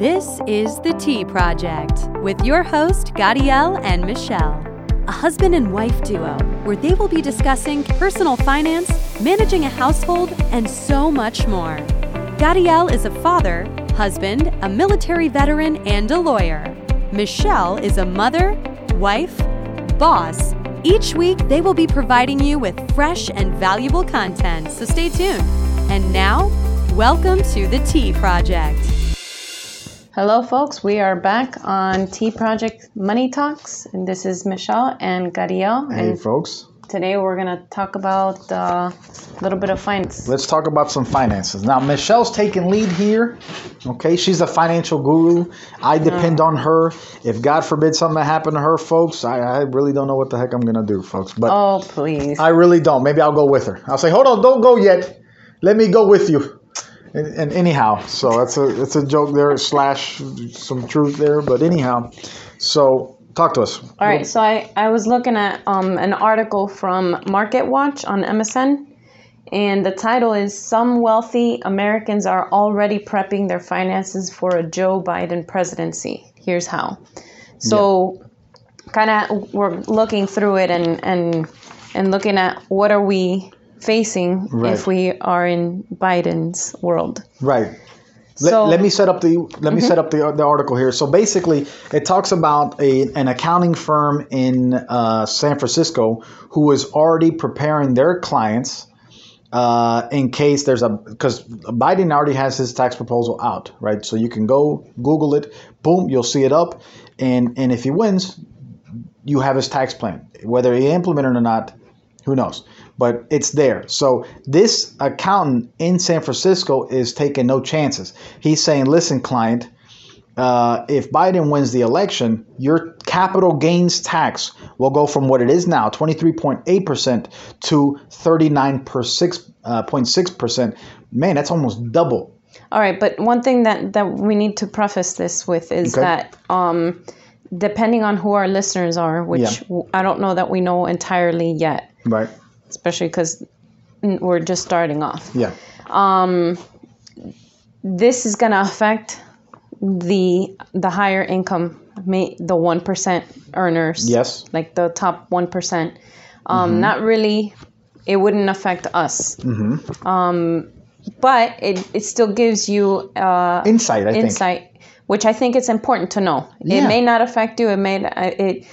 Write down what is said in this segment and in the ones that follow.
This is The Tea Project with your host, Gadiel and Michelle, a husband and wife duo where they will be discussing personal finance, managing a household, and so much more. Gadiel is a father, husband, a military veteran, and a lawyer. Michelle is a mother, wife, boss. Each week, they will be providing you with fresh and valuable content, so stay tuned. And now, welcome to The Tea Project. Hello, folks. We are back on Tea Project Money Talks, and this is Michelle and Gadiel. Hey, And folks. today we're gonna talk about uh, a little bit of finance. Let's talk about some finances. Now, Michelle's taking lead here. Okay, she's a financial guru. I depend on her. If God forbid something happened to her, folks, I, I really don't know what the heck I'm gonna do, folks. But Oh, please. I really don't. Maybe I'll go with her. I'll say, hold on, don't go yet. Let me go with you. And, and anyhow, so that's a that's a joke there slash some truth there. But anyhow, so talk to us. All right, so I, I was looking at um, an article from Market Watch on MSN, and the title is Some Wealthy Americans Are Already Prepping Their Finances for a Joe Biden Presidency. Here's how. So, kind of, we're looking through it and, and, and looking at what are we facing Right. if we are in Biden's world. Right. So- Mm-hmm. let, let me set up the let me set up the, the article here. So basically, it talks about a an accounting firm in uh, San Francisco who is already preparing their clients uh, in case there's a because Biden already has his tax proposal out, right? So you can go Google it, boom, you'll see it up, and and if he wins, you have his tax plan. Whether he implemented it or not, who knows? But it's there. So this accountant in San Francisco is taking no chances. He's saying, "Listen, client, uh, if Biden wins the election, your capital gains tax will go from what it is now, 23.8% to 39.6%. Man, that's almost double. All right, but one thing that, that we need to preface this with is Okay. that um, depending on who our listeners are, which Yeah. I don't know that we know entirely yet, Right? Especially because we're just starting off. Yeah. Um, This is going to affect the the higher income, the one percent earners. Yes. Mm-hmm. like the top one Um, Not really. It wouldn't affect us. Mm-hmm. Um, but it, it still gives you uh, Insight, I think. insight, which I think it's important to know. It may not affect you. It may it.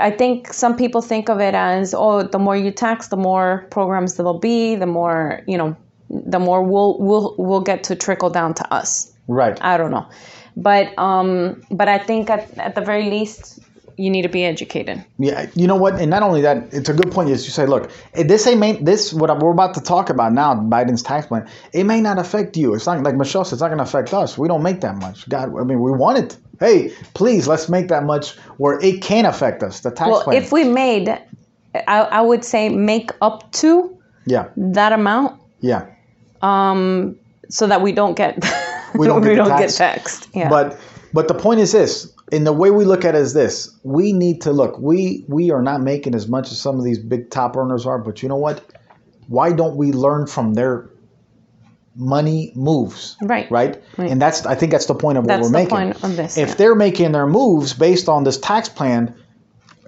I think some people think of it as oh, the more you tax, the more programs there'll be, the more you know, the more we'll we'll we'll get to trickle down to us. Right. I don't know, but um, but I think at, at the very least you need to be educated. Yeah, you know what? And not only that, it's a good point. Is you say, look, eh, this ain't main, this what we're about to talk about now, Biden's tax plan. It may not affect you. It's not like Michelle said. It's not going to affect us. We don't make that much. God, I mean, we want it. Hey, please, let's make that much where it can affect us. The tax Well, plan. if we made, I, I would say make up to yeah, that amount yeah. um, so that we don't get We don't get the get tax. taxed. Yeah. But but the point is this. In the way we look at it is this: we need to look. We we are not making as much as some of these big top earners are. But you know what? Why don't we learn from their money moves? Right. Right. Right. And that's I think that's the point of what That's we're the making. point of this, If yeah. they're making their moves based on this tax plan,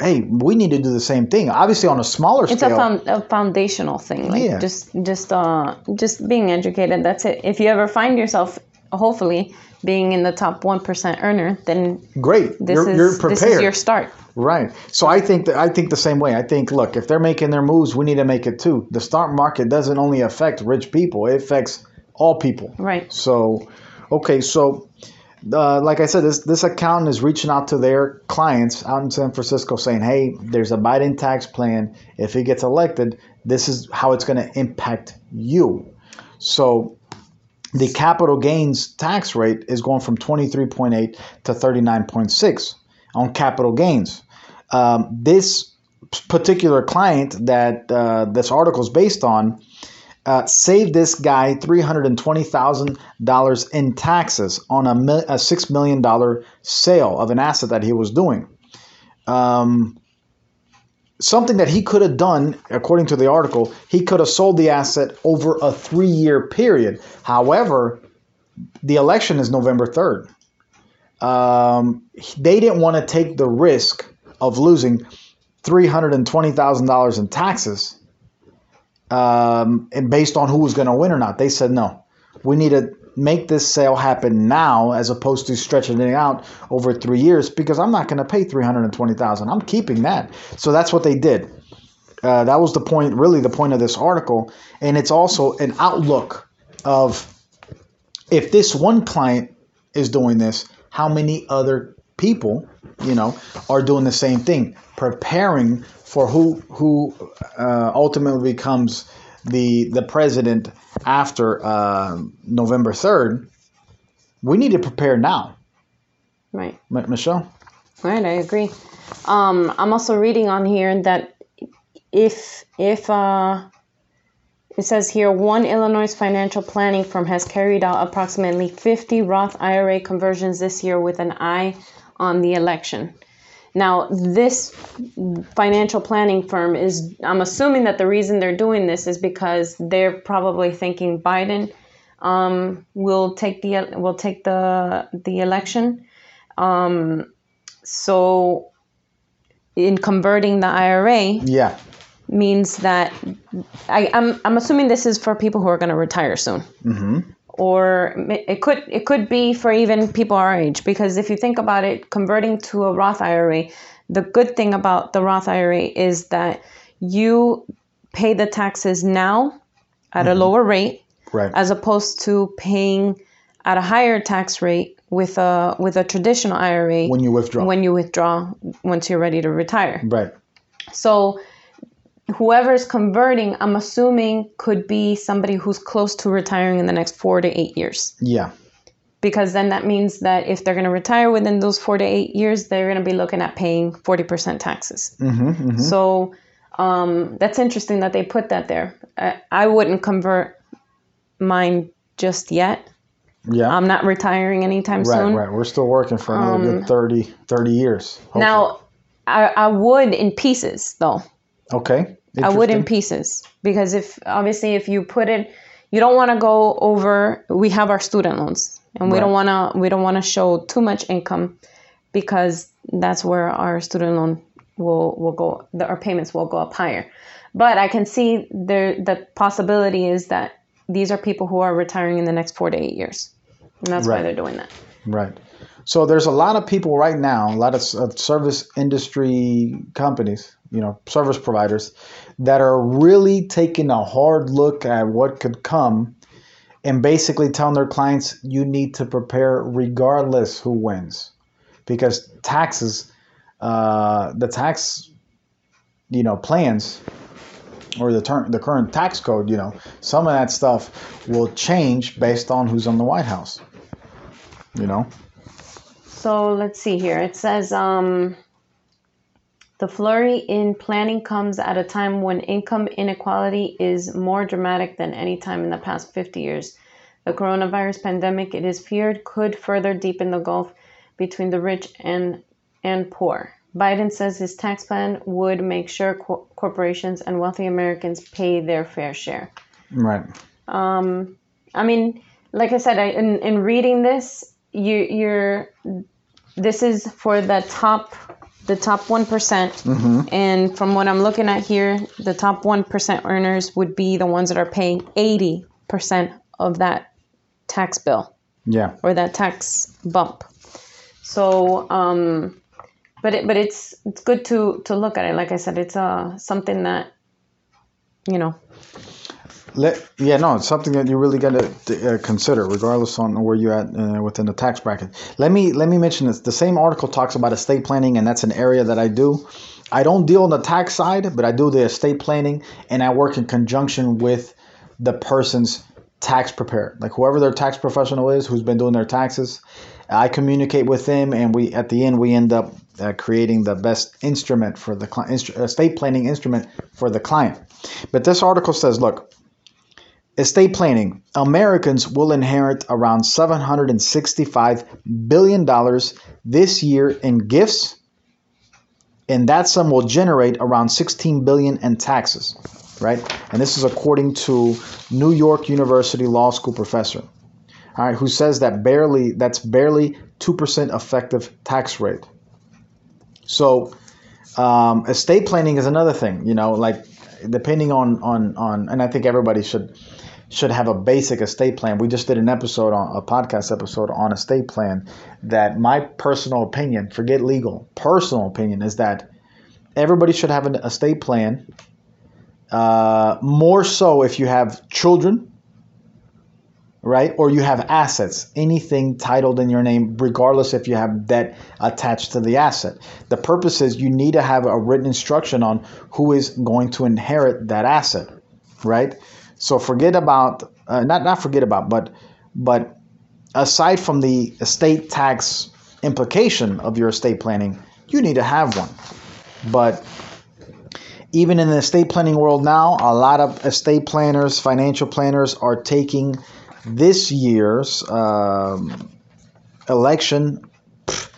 hey, we need to do the same thing. Obviously, on a smaller it's a, scale. found, a foundational thing. Like Yeah. just just uh just being educated. That's it. If you ever find yourself, hopefully, being in the top one percent earner, then Great. this you're, is you're prepared. this is your start. Right. So I think that I think the same way. I think look, if they're making their moves, we need to make it too. The stock market doesn't only affect rich people; it affects all people. Right. So, okay, so uh, like I said, this this accountant is reaching out to their clients out in San Francisco, saying, "Hey, there's a Biden tax plan. If he gets elected, this is how it's going to impact you." So the capital gains tax rate is going from 23.8 to 39.6 on capital gains. Um, this particular client that uh, this article is based on uh, saved this guy $320,000 in taxes on a, a $6 million sale of an asset that he was doing. Um, something that he could have done, according to the article, he could have sold the asset over a three year period. However, the election is November 3rd. um, they didn't want to take the risk of losing $320,000 in taxes um, and based on who was going to win or not. They said, no, we need to make this sale happen now as opposed to stretching it out over three years because I'm not going to pay 320000 I'm keeping that. So that's what they did. Uh, that was the point, really, the point of this article. And it's also an outlook of if this one client is doing this, how many other people, you know, are doing the same thing, preparing for who who uh, ultimately becomes the the president after uh, November third. We need to prepare now. Right. M- Michelle. Right, I agree. Um, I'm also reading on here that if if uh, it says here one Illinois financial planning firm has carried out approximately 50 Roth IRA conversions this year with an eye on the election. Now, this financial planning firm is, I'm assuming that the reason they're doing this is because they're probably thinking Biden um, will take the will take the the election. Um, so, in converting the IRA, Yeah. means that I, I'm I'm assuming this is for people who are going to retire soon. Mm-hmm. Or it could it could be for even people our age because if you think about it, converting to a Roth IRA, the good thing about the Roth IRA is that you pay the taxes now at a mm-hmm. lower rate Right. as opposed to paying at a higher tax rate with a with a traditional IRA when you withdraw. when you withdraw once you're ready to retire. right. So whoever's converting, I'm assuming could be somebody who's close to retiring in the next four to eight years. Yeah. Because then that means that if they're going to retire within those four to eight years, they're going to be looking at paying 40% taxes. Mm-hmm, mm-hmm. So um, that's interesting that they put that there. I, I wouldn't convert mine just yet. Yeah. I'm not retiring anytime right, soon. right. Right. We're still working for another good 30, 30 years. hopefully. Now, I, I would in pieces though. Okay. I would in pieces because if obviously if you put it, you don't want to go over. We have our student loans, and we don't want to. We don't want to show too much income because that's where our student loan will will go. The, our payments will go up higher. But I can see there the possibility is that these are people who are retiring in the next four to eight years, and that's why they're doing that. Right. So there's a lot of people right now, a lot of, of service industry companies, you know, service providers that are really taking a hard look at what could come and basically telling their clients you need to prepare regardless who wins. Because taxes uh, the tax you know plans or the term the current tax code you know some of that stuff will change based on who's on the white house you know So let's see here. It says um, the flurry in planning comes at a time when income inequality is more dramatic than any time in the past 50 years. The coronavirus pandemic, it is feared, could further deepen the gulf between the rich and and poor. Biden says his tax plan would make sure co- corporations and wealthy Americans pay their fair share. right Um, I mean, like I said, I, in, in reading this, you, you're this is for the top the top one and from what I'm looking at here, the top one percent earners would be the ones that are paying eighty percent of that tax bill yeah or that tax bump. So, um, but it, but it's it's good to to look at it. Like I said, it's uh something that you know Let, yeah, no, it's something that you really got to uh, consider, regardless on where you're at uh, within the tax bracket. Let me let me mention this. The same article talks about estate planning, and that's an area that I do. I don't deal on the tax side, but I do the estate planning, and I work in conjunction with the person's tax preparer, like whoever their tax professional is, who's been doing their taxes. I communicate with them, and we at the end we end up uh, creating the best instrument for the client, instru- estate planning instrument for the client. But this article says, look. Estate planning. Americans will inherit around $765 billion this year in gifts, and that sum will generate around 16 billion in taxes, right? And this is according to New York University Law School professor. all right, who says that barely that's barely two percent effective tax rate. So, um, estate planning is another thing. You know, like depending on on on, and I think everybody should should have a basic estate plan. We just did an episode on a podcast episode on estate plan. That my personal opinion, forget legal, personal opinion is that everybody should have an estate plan. Uh, more so if you have children right? Or you have assets, anything titled in your name, regardless if you have debt attached to the asset. The purpose is you need to have a written instruction on who is going to inherit that asset, right? So forget about uh, not not forget about, but but aside from the estate tax implication of your estate planning, you need to have one. But even in the estate planning world now, a lot of estate planners, financial planners are taking this year's um, election, pff,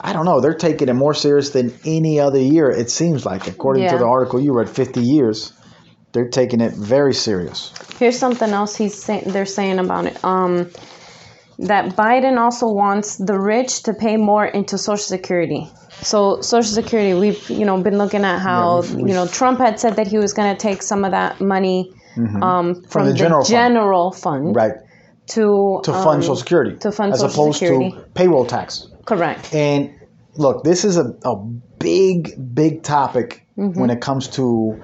I don't know, they're taking it more serious than any other year, it seems like. According Yeah. to the article you read, 50 years, they're taking it very serious. Here's something else he's saying. They're saying about it. Um, that Biden also wants the rich to pay more into Social Security. So Social Security, we've you know been looking at how we've- you know Trump had said that he was going to take some of that money um, from, the the, general fund. general fund, Right. to To fund um, Social Security. to fund As Social opposed Security. to payroll tax. correct. And look, this is a, a big, big topic Mm-hmm. when it comes to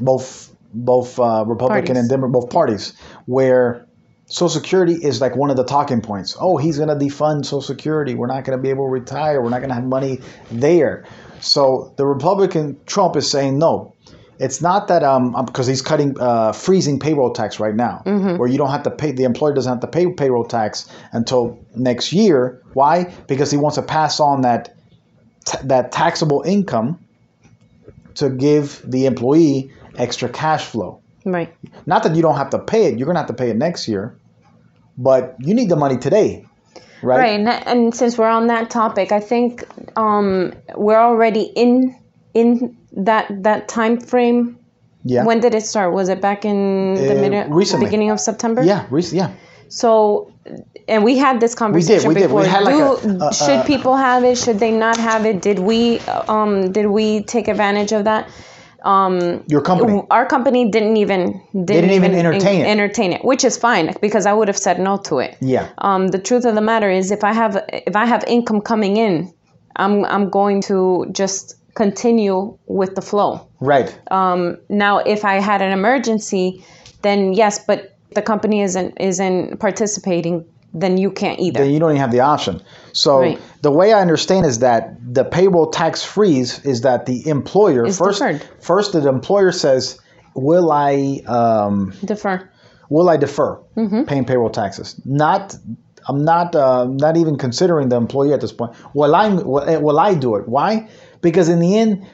both both uh, Republican Parties. and Democrat, both parties, where Social Security is like one of the talking points. Oh, he's going to defund Social Security. We're not going to be able to retire. We're not going to have money there. So the Republican Trump is saying no. It's not that um because he's cutting uh, freezing payroll tax right now, where you don't have to pay the employer doesn't have to pay payroll tax until next year. Why? Because he wants to pass on that t- that taxable income to give the employee extra cash flow. Right. Not that you don't have to pay it; you're gonna have to pay it next year, but you need the money today, right? Right, and, and since we're on that topic, I think um, we're already in in that that time frame. Yeah. When did it start? Was it back in the Uh, mid recently. beginning of September? yeah. Rec- yeah. So, and we had this conversation we did. We before. had like Do, a- a- should a- people have it? Should they not have it? Did we um did we take advantage of that? Um, Your company. our company didn't even didn't, didn't even entertain it. entertain it, which is fine because I would have said no to it. Yeah. Um, the truth of the matter is, if I have if I have income coming in, I'm I'm going to just continue with the flow. Right. Um, now, if I had an emergency, then yes, but the company isn't isn't participating, then you can't either. then you don't even have the option. So Right. the way I understand is that the payroll tax freeze is that the employer Is first deferred. first the employer says, "Will I um, Defer. will I defer Mm-hmm. paying payroll taxes?" Not I'm not uh, not even considering the employee at this point. Will I will, will I do it? Why? Because in the end,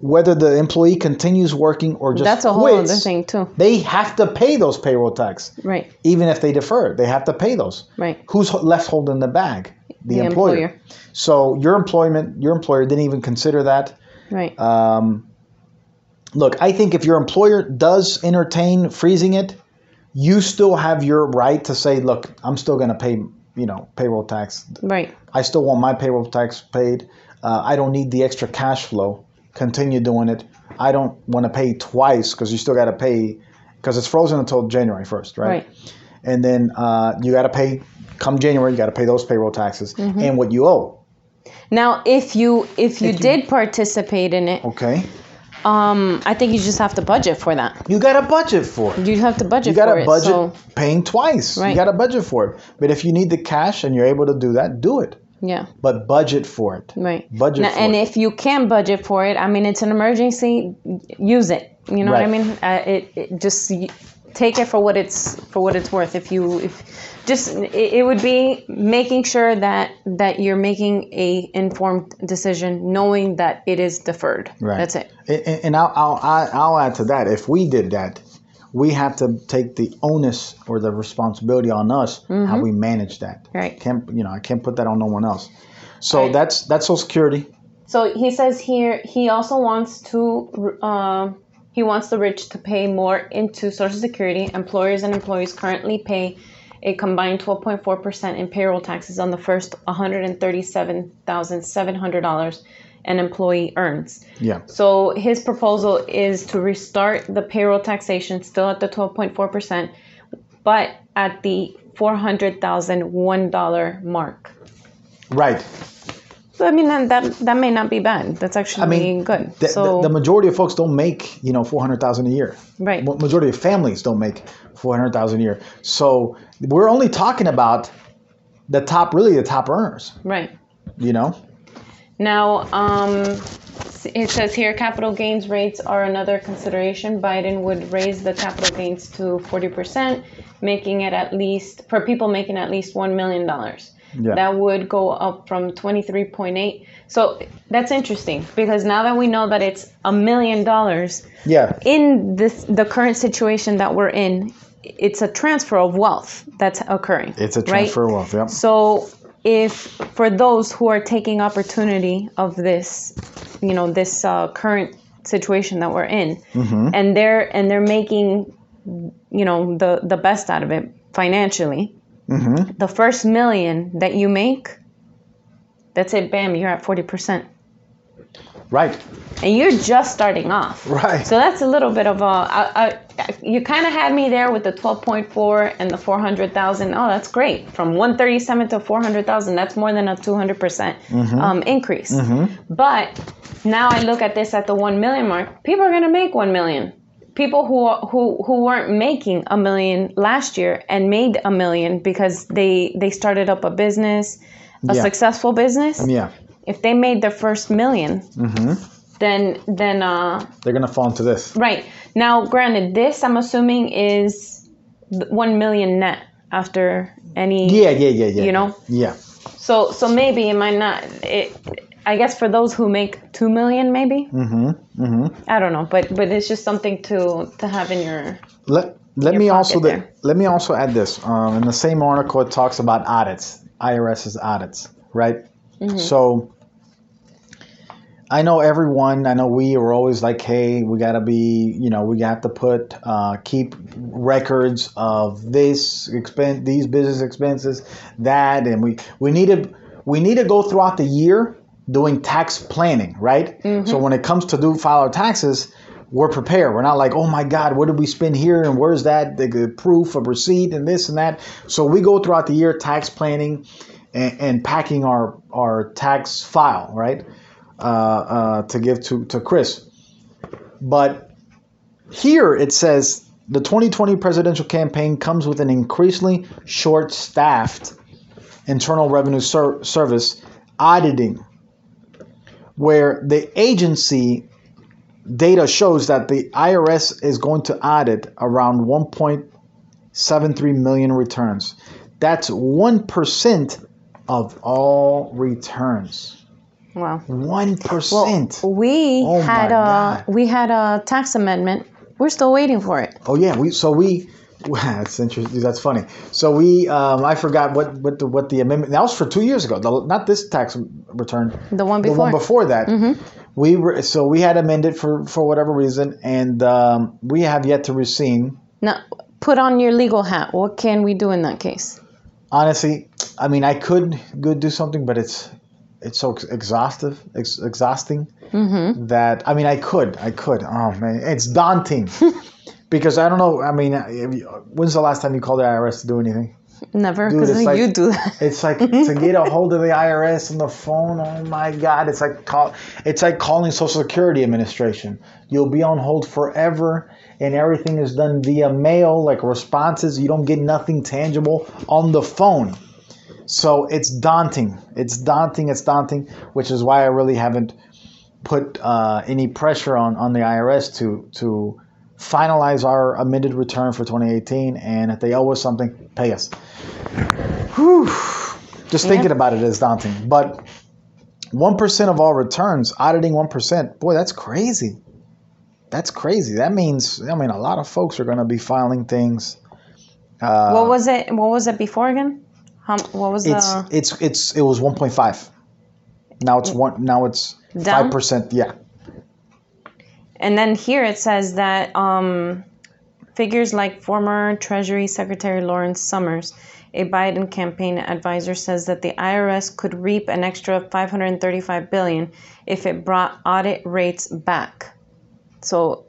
whether the employee continues working or just That's a whole quits, other thing too. They have to pay those payroll tax Right. even if they defer, they have to pay those. Right. Who's left holding the bag? The, The employer. employer. So your employment, your employer didn't even consider that. Right. Um, look, I think if your employer does entertain freezing it, you still have your right to say, look, I'm still going to pay, you know, payroll tax. right. I still want my payroll tax paid. Uh, I don't need the extra cash flow. Continue doing it. I don't want to pay twice because you still got to pay because it's frozen until January 1st, right? Right. And then uh, you got to pay come January. You got to pay those payroll taxes Mm-hmm. and what you owe. Now, if you if you If you- did participate in it, Okay, um, I think you just have to budget for that. you got to budget for it. You have to budget You got for to it. budget So paying twice. Right. You got to budget for it. But if you need the cash and you're able to do that, do it. Yeah. But budget for it. Right. Budget Now, and it. if you can budget for it, I mean, it's an emergency. Use it. You know what I mean? Uh, it, it just take it for what it's for what it's worth. If you if just it, it would be making sure that that you're making a informed decision, knowing that it is deferred. Right. That's it. And, and I'll, I'll, I'll add to that. If we did that, we have to take the onus or the responsibility on us how we manage that. Mm-hmm. Right. Can't you know? I can't put that on no one else. So Right. that's that's Social Security. So he says here he also wants to uh, he wants the rich to pay more into Social Security. Employers and employees currently pay a combined 12.4% in payroll taxes on the first $137,700 an employee earns. Yeah. So his proposal is to restart the payroll taxation still at the 12.4%, but at the $400,001 mark. Right. So I mean that that, may not be bad. That's actually I mean, good. The, so the, the majority of folks don't make, you know, 400,000 a year. Right. Ma- Majority of families don't make 400,000 a year. So we're only talking about the top, really the top earners, right. you know? Now, um, it says here capital gains rates are another consideration. Biden would raise the capital gains to 40%, making it at least, for people making at least $1 million. Yeah. That would go up from 23.8. So that's interesting because now that we know that it's a million dollars Yeah. in this the current situation that we're in, it's a transfer of wealth that's occurring. It's a right? transfer of wealth. Yeah. So if for those who are taking opportunity of this, you know, this uh, current situation that we're in, Mm-hmm. and they're and they're making, you know, the the best out of it financially, Mm-hmm. the first million that you make, that's it. Bam, you're at forty percent, Right. and you're just starting off. Right. So that's a little bit of a. I, I, you kind of had me there with the 12.4 and the 400,000. Oh, that's great. From 137 to 400,000, that's more than a 200% um, increase. But now I look at this at the 1 million mark. People are going to make 1 million. People who who who weren't making a million last year and made a million because they they started up a business, a Yeah. successful business. Yeah. If they made their first 1000000 Mm-hmm. then then uh, They're going to fall into this. Right. Now, granted, this I'm assuming is 1 million net after any. Yeah, yeah, yeah, yeah. You know? Yeah. So so maybe it might not. It, I guess for those who make 2 million, maybe. Mm-hmm. Mm-hmm. I don't know, but but it's just something to to have in your. Let let Your me also let me also add this. Um, in the same article, it talks about audits, IRS's audits, right? Mm-hmm. So I know everyone. I know we are always like, hey, we gotta be, you know, we have to put uh, keep records of this expense, these business expenses, that, and we we need to we need to go throughout the year doing tax planning, right? So when it comes to do file our taxes, we're prepared. We're not like, oh my God, what did we spend here and where's that the, the proof of receipt and this and that. So we go throughout the year tax planning and, and packing our our tax file, right? Uh, uh, to give to to Chris. But here it says the 2020 presidential campaign comes with an increasingly short-staffed Internal Revenue Ser- Service auditing, where the agency data shows that the IRS is going to audit around 1.73 million returns. That's 1% of all returns. Wow. 1%. Well, we Oh had a God. we had a tax amendment. We're still waiting for it. Oh yeah, we so we that's interesting. That's funny. So we um, I forgot what what the what the amendment that was for two years ago. The, not this tax return. The one before. The one before. that. We were so we had amended for for whatever reason, and um, we have yet to receive. Now, put on your legal hat. What can we do in that case? Honestly, I mean, I could go do something, but it's it's so exhaustive, ex- exhausting mm-hmm. that I mean, I could, I could. Oh man, it's daunting because I don't know. I mean, uh, you- when's the last time you called the IRS to do anything? Never, because like- you do that. It's like to get a hold of the IRS on the phone. Oh my God! It's like call, it's like calling Social Security Administration. You'll be on hold forever, and everything is done via mail, like responses. You don't get nothing tangible on the phone. So it's daunting. It's daunting. It's daunting, which is why I really haven't put uh, any pressure on on the IRS to to finalize our amended return for 2018. And if they owe us something, pay us. Whew. Just Yeah. thinking about it is daunting. But 1% of all returns, auditing 1%, boy, that's crazy. That's crazy. That means, I mean, a lot of folks are going to be filing things. Uh, what was it? What was it before again? How, what was it's, the? it's, it's, it was 1.5. Now it's one, now it's 5%. Yeah. And then here it says that um, figures like former Treasury Secretary Lawrence Summers, a Biden campaign advisor, says that the IRS could reap an extra 535 billion if it brought audit rates back. So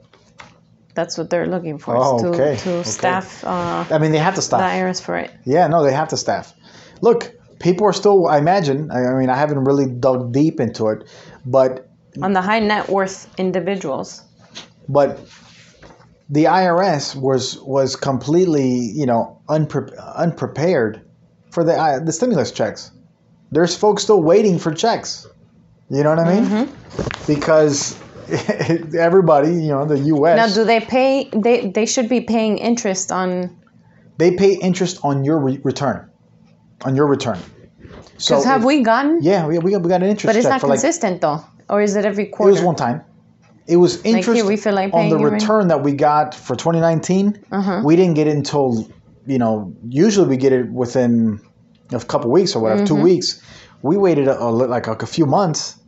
that's what they're looking for Oh, is to, okay, to okay. staff uh, I mean, they have to staff the. IRS for it. Yeah, no, they have to staff. Look, people are still. I imagine. I I mean, I haven't really dug deep into it, but On the high net worth individuals. but the IRS was was completely you know unpre- unprepared for the uh, the stimulus checks. There's folks still waiting for checks. You know what I mean? Mm-hmm. Because everybody, you know, the U.S. Now, do they pay? They they should be paying interest on they pay interest on your re- return, on your return. So have if- we gotten? Yeah, we, we got we got an interest But it's not for like consistent though, or is it every quarter? It was one time. It was interest here, we feel like on the return that we got for 2019. Uh-huh. We didn't get it until, you know, usually we get it within a couple weeks or whatever, Mm-hmm. two weeks. We waited a, a, li- like a, few months,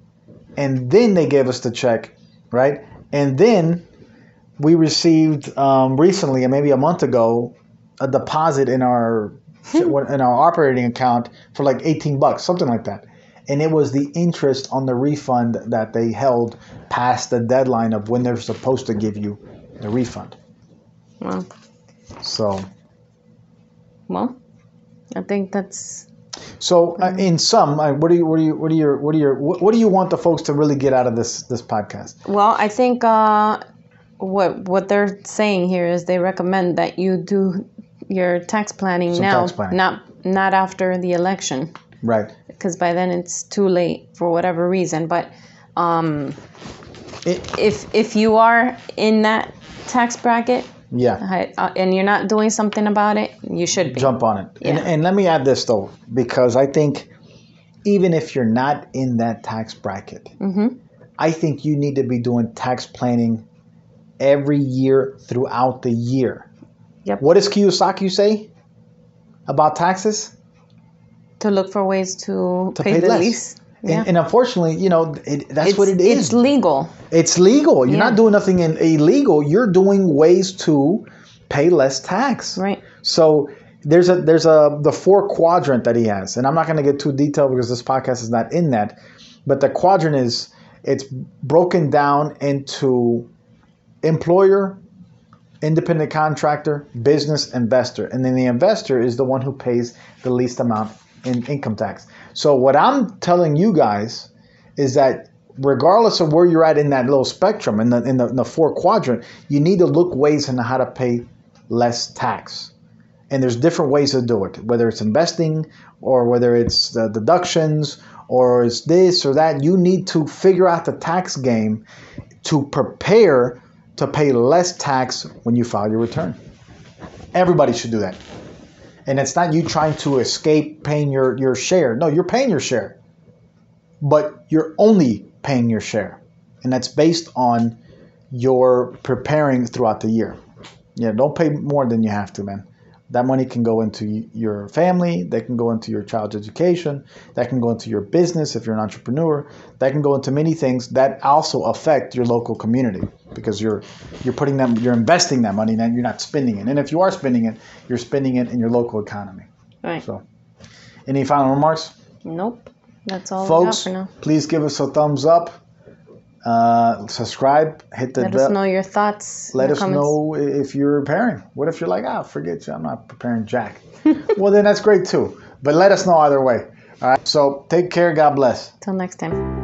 and then they gave us the check, right? And then we received um, recently, maybe a month ago, a deposit in our in our operating account for like 18 bucks, something like that. And it was the interest on the refund that they held past the deadline of when they're supposed to give you the refund. Well, So, well, I think that's so uh, in sum, uh, what do you, what do you, what do you, what do you, what, what do you want the folks to really get out of this this podcast? well. I think uh, what what they're saying here is they recommend that you do your tax planning Some now, tax planning. not not after the election, Right. because by then it's too late for whatever reason. But um, It, if if you are in that tax bracket yeah. uh, and you're not doing something about it, you should be. jump on it. And, Yeah. and let me add this though, because I think even if you're not in that tax bracket, Mm-hmm. I think you need to be doing tax planning every year throughout the year. Yep. What does Kiyosaki say about taxes? To look for ways to, To pay, pay the less. least. Yeah. And, and unfortunately, you know, it, that's it's, what it is. It's legal. It's legal. You're Yeah. not doing nothing in, illegal. You're doing ways to pay less tax. Right. So there's a there's a the four quadrant that he has, and I'm not going to get too detailed because this podcast is not in that. But the quadrant is it's broken down into employer, independent contractor, business, investor, and then the investor is the one who pays the least amount in income tax. So what I'm telling you guys is that regardless of where you're at in that little spectrum in the in the, in the four quadrant, you need to look ways into how to pay less tax. And there's different ways to do it, whether it's investing or whether it's the deductions or it's this or that. You need to figure out the tax game to prepare to pay less tax when you file your return. Everybody should do that. And it's not you trying to escape paying your, your share. No, you're paying your share. But you're only paying your share. And that's based on your preparing throughout the year. Yeah, don't pay more than you have to, man. That money can go into your family, that can go into your child's education, that can go into your business if you're an entrepreneur, that can go into many things that also affect your local community because you're you're putting them you're investing that money and you're not spending it. And if you are spending it, you're spending it in your local economy. Right. So any final remarks? Nope. That's all Folks, we got for now. please give us a thumbs up. Uh, subscribe, hit the Let bell. us know your thoughts. Let us comments. know if you're preparing. What if you're like, ah, forget you, I'm not preparing Jack. well, then that's great too. But let us know either way. All right. So take care. God bless. Till next time.